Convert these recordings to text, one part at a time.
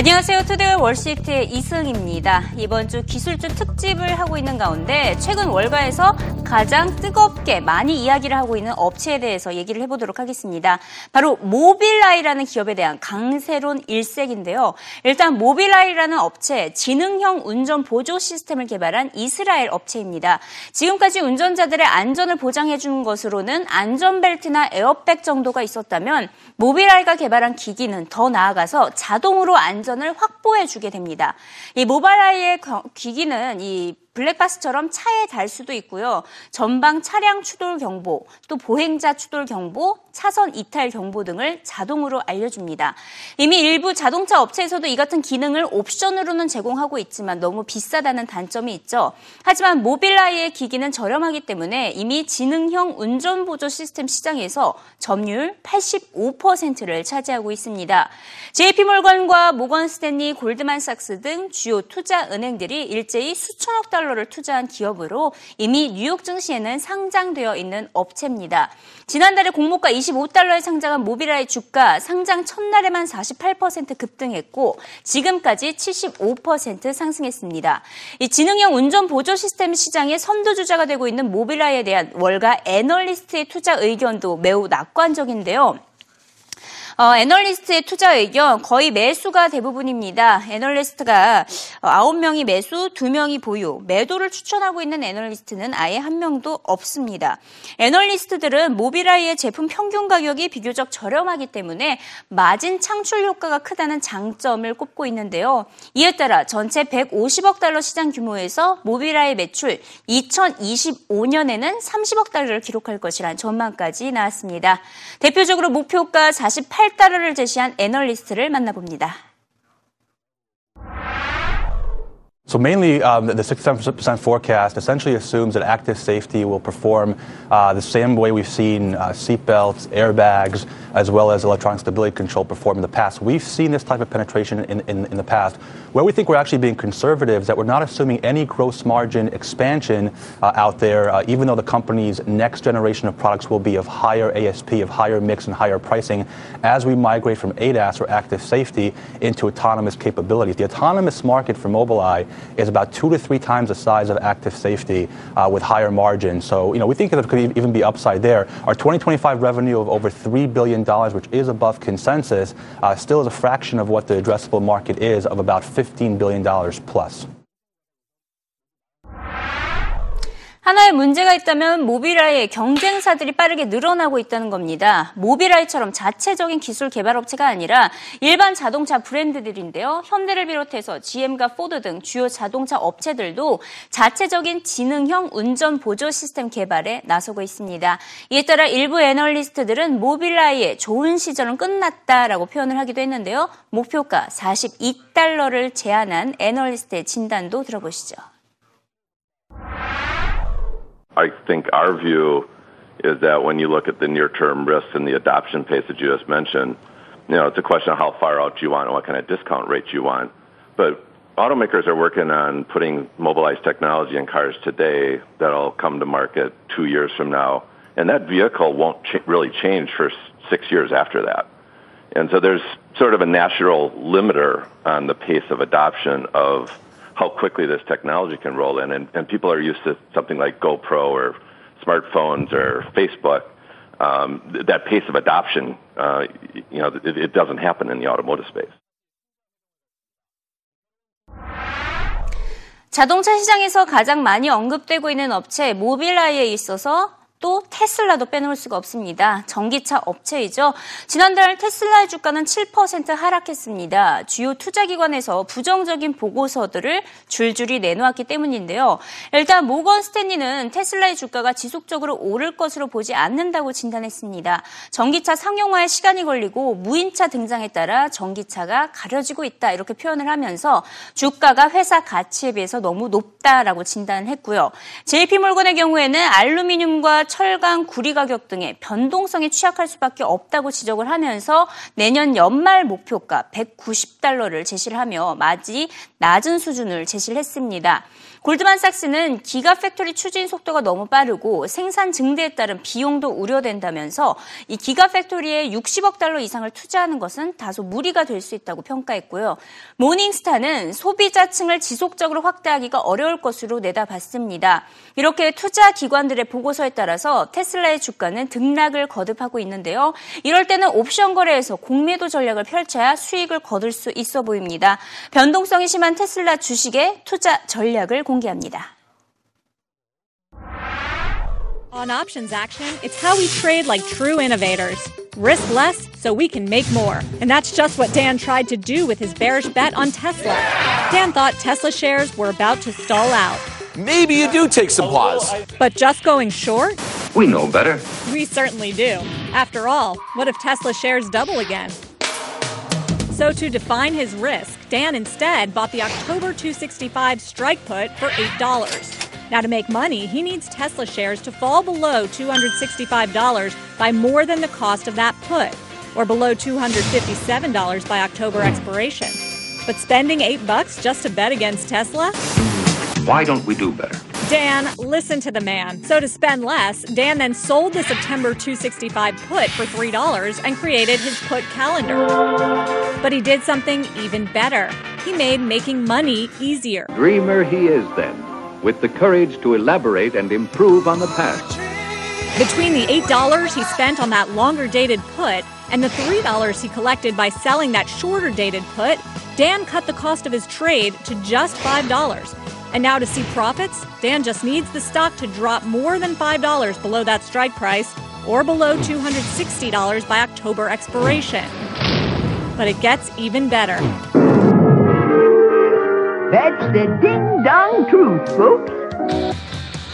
안녕하세요. 투데이 월시트의 이승입니다. 이번 주 기술주 특집을 하고 있는 가운데 최근 월가에서 가장 뜨겁게 많이 이야기를 하고 있는 업체에 대해서 얘기를 해보도록 하겠습니다. 바로 모빌라이라는 기업에 대한 강세론 일색인데요. 일단 모빌라이라는 업체, 지능형 운전 보조 시스템을 개발한 이스라엘 업체입니다. 지금까지 운전자들의 안전을 보장해 주는 것으로는 안전벨트나 에어백 정도가 있었다면 모빌라이가 개발한 기기는 더 나아가서 자동으로 안전 안전을 확보해 주게 됩니다. 이 모바일 아이의 기기는 이 블랙박스처럼 차에 달 수도 있고요. 전방 차량 추돌 경보, 또 보행자 추돌 경보, 차선 이탈 경보 등을 자동으로 알려줍니다. 이미 일부 자동차 업체에서도 이 같은 기능을 옵션으로는 제공하고 있지만 너무 비싸다는 단점이 있죠. 하지만 모빌라이의 기기는 저렴하기 때문에 이미 지능형 운전 보조 시스템 시장에서 점유율 85%를 차지하고 있습니다. JP몰건과 모건 스탠리, 골드만삭스 등 주요 투자 은행들이 일제히 수천억 달러 달러를 투자한 기업으로 이미 뉴욕 증시에는 상장되어 있는 업체입니다. 지난달에 공모가 25달러에 상장한 모비라의 주가 상장 첫날에만 48% 급등했고 지금까지 75% 상승했습니다. 이 지능형 운전 보조 시스템 시장의 선두주자가 되고 있는 모빌라에 대한 월가 애널리스트의 투자 의견도 매우 낙관적인데요. 어, 애널리스트의 투자 의견 거의 매수가 대부분입니다. 애널리스트가 9명이 매수, 2명이 보유, 매도를 추천하고 있는 애널리스트는 아예 한 명도 없습니다. 애널리스트들은 모비라이의 제품 평균 가격이 비교적 저렴하기 때문에 마진 창출 효과가 크다는 장점을 꼽고 있는데요. 이에 따라 전체 150억 달러 시장 규모에서 모비라이 매출 2025년에는 30억 달러를 기록할 것이란 전망까지 나왔습니다. 대표적으로 목표가 48 8달러를 제시한 애널리스트를 만나봅니다. So mainly, um, the 67% forecast essentially assumes that active safety will perform uh, the same way we've seen uh, seatbelts, airbags, as well as electronic stability control perform in the past. We've seen this type of penetration in, in, in the past. Where we think we're actually being conservative is that we're not assuming any gross margin expansion uh, out there, uh, even though the company's next generation of products will be of higher ASP, of higher mix and higher pricing as we migrate from ADAS or active safety into autonomous capabilities. The autonomous market for Mobileye is about two to three times the size of active safety uh, with higher margins. So, you know, we think there could even be upside there. Our 2025 revenue of over $3 billion, which is above consensus, uh, still is a fraction of what the addressable market is of about $15 billion plus. 하나의 문제가 있다면 모비라이의 경쟁사들이 빠르게 늘어나고 있다는 겁니다. 모비라이처럼 자체적인 기술 개발 업체가 아니라 일반 자동차 브랜드들인데요. 현대를 비롯해서 GM과 포드 등 주요 자동차 업체들도 자체적인 지능형 운전 보조 시스템 개발에 나서고 있습니다. 이에 따라 일부 애널리스트들은 모빌라이의 좋은 시절은 끝났다라고 표현을 하기도 했는데요. 목표가 42달러를 제한한 애널리스트의 진단도 들어보시죠. I think our view is that when you look at the near-term risks and the adoption pace that you just mentioned, you know, it's a question of how far out you want and what kind of discount rates you want. But automakers are working on putting Mobileye's technology in cars today that'll come to market two years from now, and that vehicle won't ch- really change for six years after that. And so there's sort of a natural limiter on the pace of adoption of how quickly this technology can roll in. And, and people are used to something like GoPro or smartphones or Facebook. Um, th- that pace of adoption, uh, you know, it, it doesn't happen in the automotive space. 자동차 시장에서 가장 많이 언급되고 있는 업체 모빌아이에 있어서 또 테슬라도 빼놓을 수가 없습니다. 전기차 업체이죠. 지난달 테슬라의 주가는 7% 하락했습니다. 주요 투자기관에서 부정적인 보고서들을 줄줄이 내놓았기 때문인데요. 일단 모건 스탠리는 테슬라의 주가가 지속적으로 오를 것으로 보지 않는다고 진단했습니다. 전기차 상용화에 시간이 걸리고 무인차 등장에 따라 전기차가 가려지고 있다 이렇게 표현을 하면서 주가가 회사 가치에 비해서 너무 높다라고 진단을 했고요. JP몰건의 경우에는 알루미늄과 철강, 구리 가격 등의 변동성에 취약할 수밖에 없다고 지적을 하면서 내년 연말 목표가 190달러를 제시를 하며 마지 낮은 수준을 제시를 했습니다. 골드만삭스는 기가 팩토리 추진 속도가 너무 빠르고 생산 증대에 따른 비용도 우려된다면서 이 기가 팩토리에 60억 달러 이상을 투자하는 것은 다소 무리가 될 수 있다고 평가했고요. 모닝스타는 소비자층을 지속적으로 확대하기가 어려울 것으로 내다봤습니다. 이렇게 투자 기관들의 보고서에 따라서 테슬라의 주가는 등락을 거듭하고 있는데요. 이럴 때는 옵션 거래에서 공매도 전략을 펼쳐야 수익을 거둘 수 있어 보입니다. 변동성이 심한 테슬라 주식의 투자 전략을 공개합니다. On options action, it's how we trade like true innovators. Risk less so we can make more. And that's just what Dan tried to do with his bearish bet on Tesla. Dan thought Tesla shares were about to stall out. Maybe you do take some pause. But just going short? We know better. We certainly do. After all, what if Tesla shares double again? So, to define his risk, Dan instead bought the October 265 strike put for $8. Now, to make money, he needs Tesla shares to fall below $265 by more than the cost of that put, or below $257 by October expiration. But spending 8 bucks just to bet against Tesla? Why don't we do better? Dan, listen to the man. So to spend less, Dan then sold the September 265 put for $3 and created his put calendar. But he did something even better. He made making money easier. Dreamer he is then, with the courage to elaborate and improve on the past. Between the $8 he spent on that longer dated put and the $3 he collected by selling that shorter dated put, Dan cut the cost of his trade to just $5. And now to see profits, Dan just needs the stock to drop more than $5 below that strike price or below $260 by October expiration. But it gets even better. That's the ding dong truth, folks.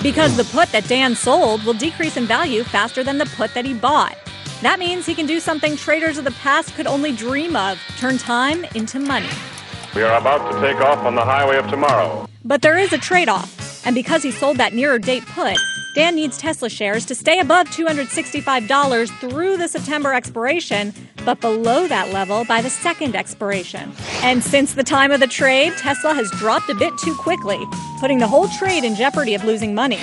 Because the put that Dan sold will decrease in value faster than the put that he bought. That means he can do something traders of the past could only dream of turn time into money. We are about to take off on the highway of tomorrow. But there is a trade off. And because he sold that nearer date put, Dan needs Tesla shares to stay above $265 through the September expiration, but below that level by the second expiration. And since the time of the trade, Tesla has dropped a bit too quickly, putting the whole trade in jeopardy of losing money.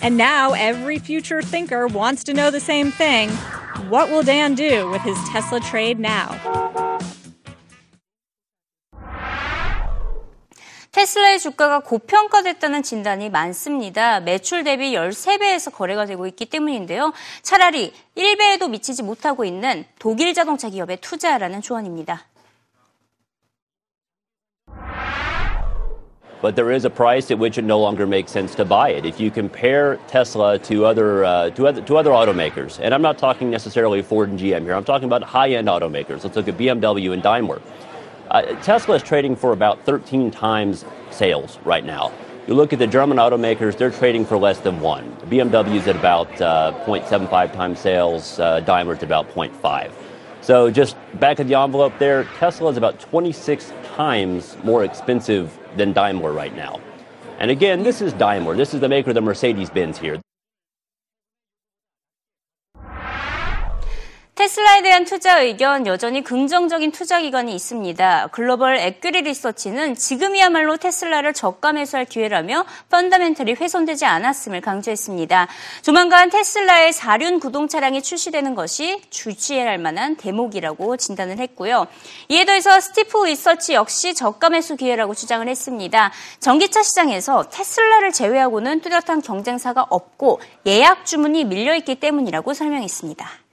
And now every future thinker wants to know the same thing. What will Dan do with his Tesla trade now? 테슬라의 주가가 고평가됐다는 진단이 많습니다. 매출 대비 13배에서 거래가 되고 있기 때문인데요. 차라리 1배에도 미치지 못하고 있는 독일 자동차 기업에 투자하라는 조언입니다. but there is a price at which it no longer makes sense to buy it. If you compare Tesla to other uh, to other to other automakers, and I'm not talking necessarily Ford and GM here, I'm talking about high-end automakers. Let's look at BMW and Daimler. Uh, Tesla is trading for about 13 times sales right now. You look at the German automakers, they're trading for less than one. BMW's at about uh, 0.75 times sales, uh, Daimler's at about 0.5. So just back of the envelope there, Tesla is about 26 times more expensive than Daimler right now. And again, this is Daimler. This is the maker of the Mercedes Benz here. 테슬라에 대한 투자 의견 여전히 긍정적인 투자 기관이 있습니다. 글로벌 에퀴리 리서치는 지금이야말로 테슬라를 저가 매수할 기회라며 펀더멘털이 훼손되지 않았음을 강조했습니다. 조만간 테슬라의 사륜 구동 차량이 출시되는 것이 주치할 만한 대목이라고 진단을 했고요. 이에 더해서 스티프 리서치 역시 저가 매수 기회라고 주장을 했습니다. 전기차 시장에서 테슬라를 제외하고는 뚜렷한 경쟁사가 없고 예약 주문이 밀려있기 때문이라고 설명했습니다.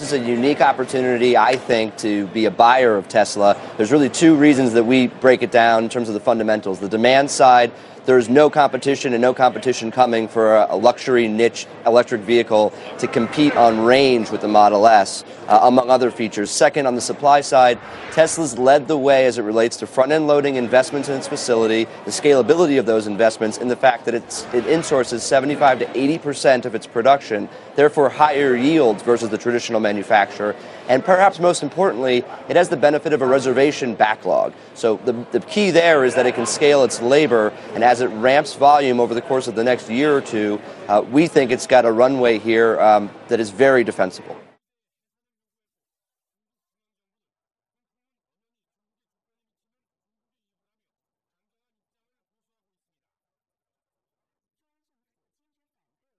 This is a unique opportunity, I think, to be a buyer of Tesla. There's really two reasons that we break it down in terms of the fundamentals. The demand side, there's no competition and no competition coming for a, luxury niche electric vehicle to compete on range with the Model S, uh, among other features. Second, on the supply side, Tesla's led the way as it relates to front end loading investments in its facility, the scalability of those investments, and the fact that it's, it insources 75 to 80% of its production, therefore higher yields versus the traditional manufacturer. And perhaps most importantly, it has the benefit of a reservation backlog. So the, the key there is that it can scale its labor, and as it ramps volume over the course of the next year or two, uh, we think it's got a runway here um, that is very defensible.